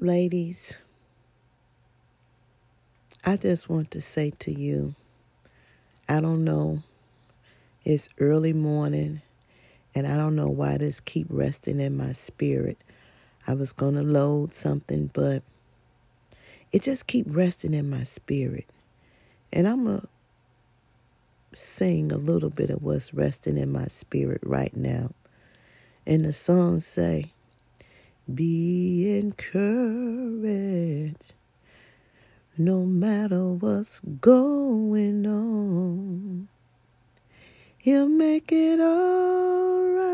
Ladies, I just want to say to you, I don't know. It's early morning and I don't know why this keep resting in my spirit. I was going to load something, but it just keep resting in my spirit. And I'm going to sing a little bit of what's resting in my spirit right now. And the song say, be encouraged no matter what's going on. He'll make it alright,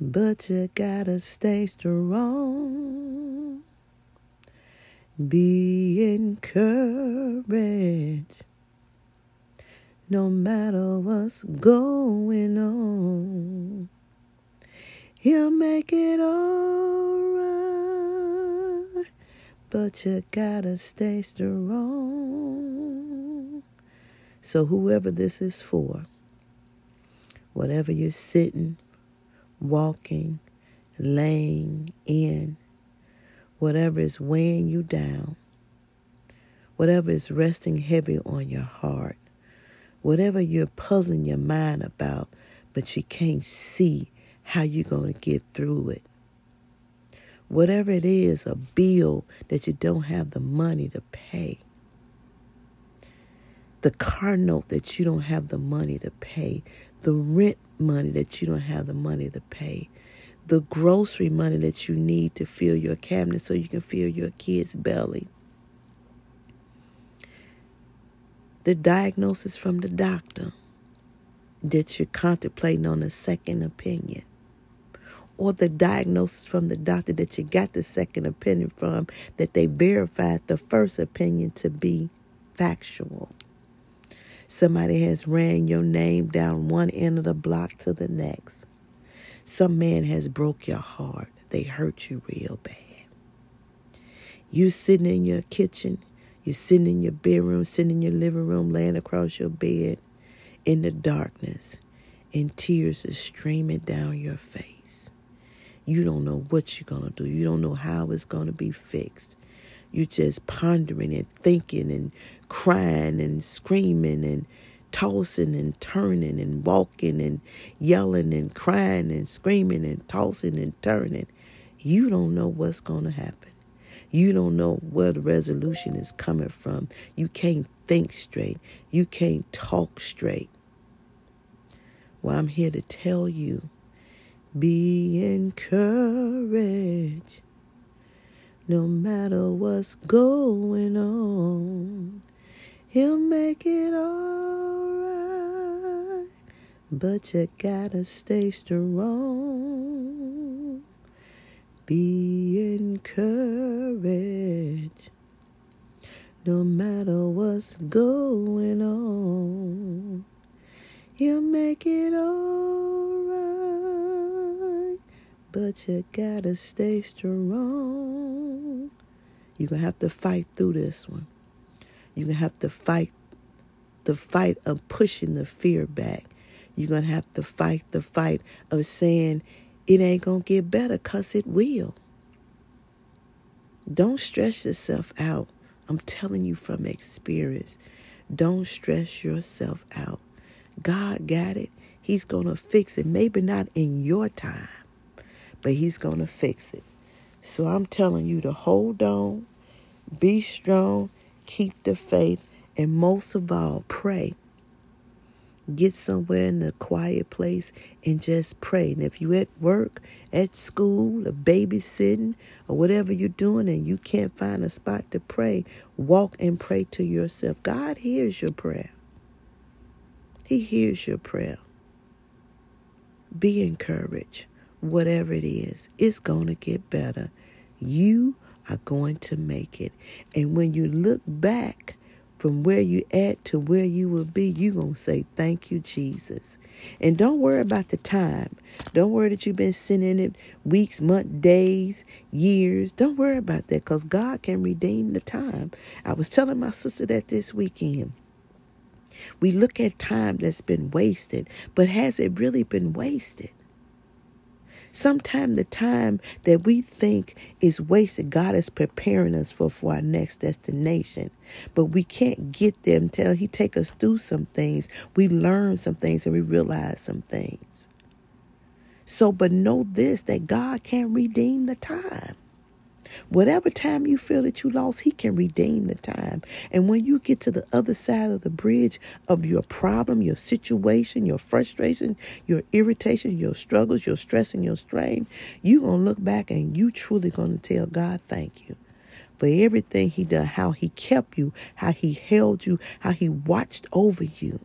but you gotta stay strong. Be encouraged no matter what's going on. He'll make it alright, but you gotta stay strong. So, whoever this is for, whatever you're sitting, walking, laying in, whatever is weighing you down, whatever is resting heavy on your heart, whatever you're puzzling your mind about, but you can't see how you're going to get through it. Whatever it is, a bill that you don't have the money to pay, the car note that you don't have the money to pay, the rent money that you don't have the money to pay, the grocery money that you need to fill your cabinet so you can fill your kid's belly, the diagnosis from the doctor that you're contemplating on a second opinion or the diagnosis from the doctor that you got the second opinion from that they verified the first opinion to be factual. Somebody has ran your name down one end of the block to the next. Some man has broke your heart. They hurt you real bad. You sitting in your kitchen, you're sitting in your bedroom, sitting in your living room, laying across your bed in the darkness, and tears are streaming down your face. You don't know what you're going to do. You don't know how it's going to be fixed. You're just pondering and thinking and crying and screaming and tossing and turning and walking and yelling and crying and screaming and tossing and turning. You don't know what's going to happen. You don't know where the resolution is coming from. You can't think straight. You can't talk straight. Well, I'm here to tell you be encouraged no matter what's going on. He'll make it alright, but you gotta stay strong. Be encouraged no matter what's going on. He'll make it alright but you gotta stay strong. You're gonna have to fight through this one. You're gonna have to fight the fight of pushing the fear back. You're gonna have to fight the fight of saying it ain't gonna get better because it will. Don't stress yourself out. I'm telling you from experience. Don't stress yourself out. God got it. He's going to fix it. Maybe not in your time, but He's going to fix it. So I'm telling you to hold on, be strong, keep the faith, and most of all, pray. Get somewhere in a quiet place and just pray. And if you're at work, at school, or babysitting, or whatever you're doing, and you can't find a spot to pray, walk and pray to yourself. God hears your prayer. He hears your prayer. Be encouraged whatever it is, it's going to get better. You are going to make it. And when you look back from where you at to where you will be, you're going to say, Thank you, Jesus. And don't worry about the time. Don't worry that you've been sitting it weeks, months, days, years. Don't worry about that because God can redeem the time. I was telling my sister that this weekend. We look at time that's been wasted, but has it really been wasted? Sometimes the time that we think is wasted, God is preparing us for, for our next destination. But we can't get there until He take us through some things. We learn some things and we realize some things. So, but know this that God can redeem the time. Whatever time you feel that you lost, He can redeem the time. And when you get to the other side of the bridge of your problem, your situation, your frustration, your irritation, your struggles, your stress, and your strain, you're going to look back and you truly going to tell God, thank you for everything He done, how He kept you, how He held you, how He watched over you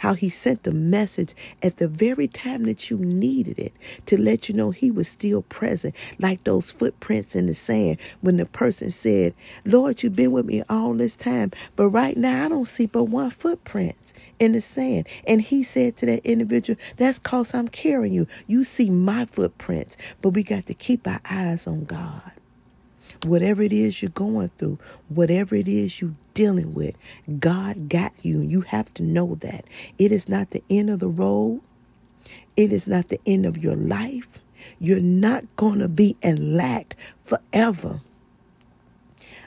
how he sent the message at the very time that you needed it to let you know he was still present, like those footprints in the sand when the person said, Lord, you've been with me all this time, but right now I don't see but one footprint in the sand. And he said to that individual, That's because I'm carrying you. You see my footprints, but we got to keep our eyes on God. Whatever it is you're going through, whatever it is you're dealing with, God got you. You have to know that. It is not the end of the road, it is not the end of your life. You're not going to be in lack forever.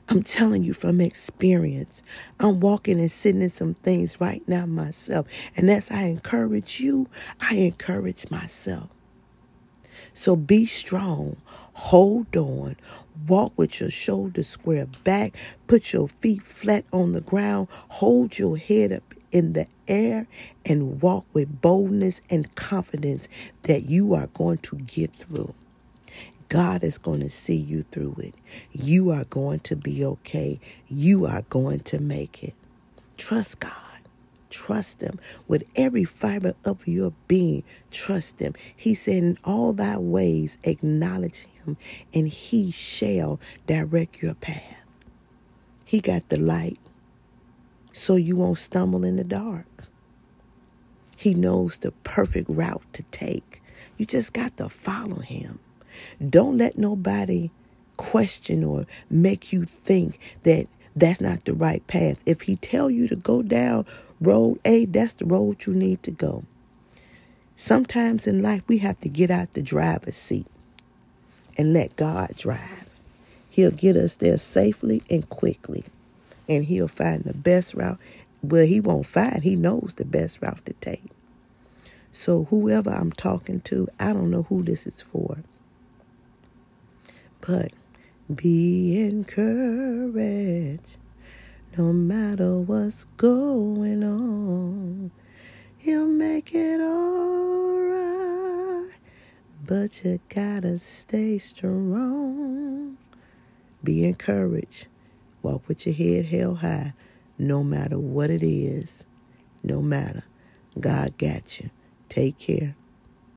I'm telling you from experience. I'm walking and sitting in some things right now myself. And as I encourage you, I encourage myself. So be strong, hold on, walk with your shoulders square back, put your feet flat on the ground, hold your head up in the air, and walk with boldness and confidence that you are going to get through. God is going to see you through it. You are going to be okay. You are going to make it. Trust God. Trust Him with every fiber of your being. Trust Him. He said, In all thy ways, acknowledge Him, and He shall direct your path. He got the light so you won't stumble in the dark. He knows the perfect route to take. You just got to follow Him. Don't let nobody question or make you think that that's not the right path. If he tell you to go down road A, that's the road you need to go. Sometimes in life we have to get out the driver's seat and let God drive. He'll get us there safely and quickly. And he'll find the best route. Well, he won't find, he knows the best route to take. So, whoever I'm talking to, I don't know who this is for. But be encouraged no matter what's going on. You'll make it alright, but you gotta stay strong. Be encouraged. Walk with your head held high, no matter what it is. No matter. God got you. Take care.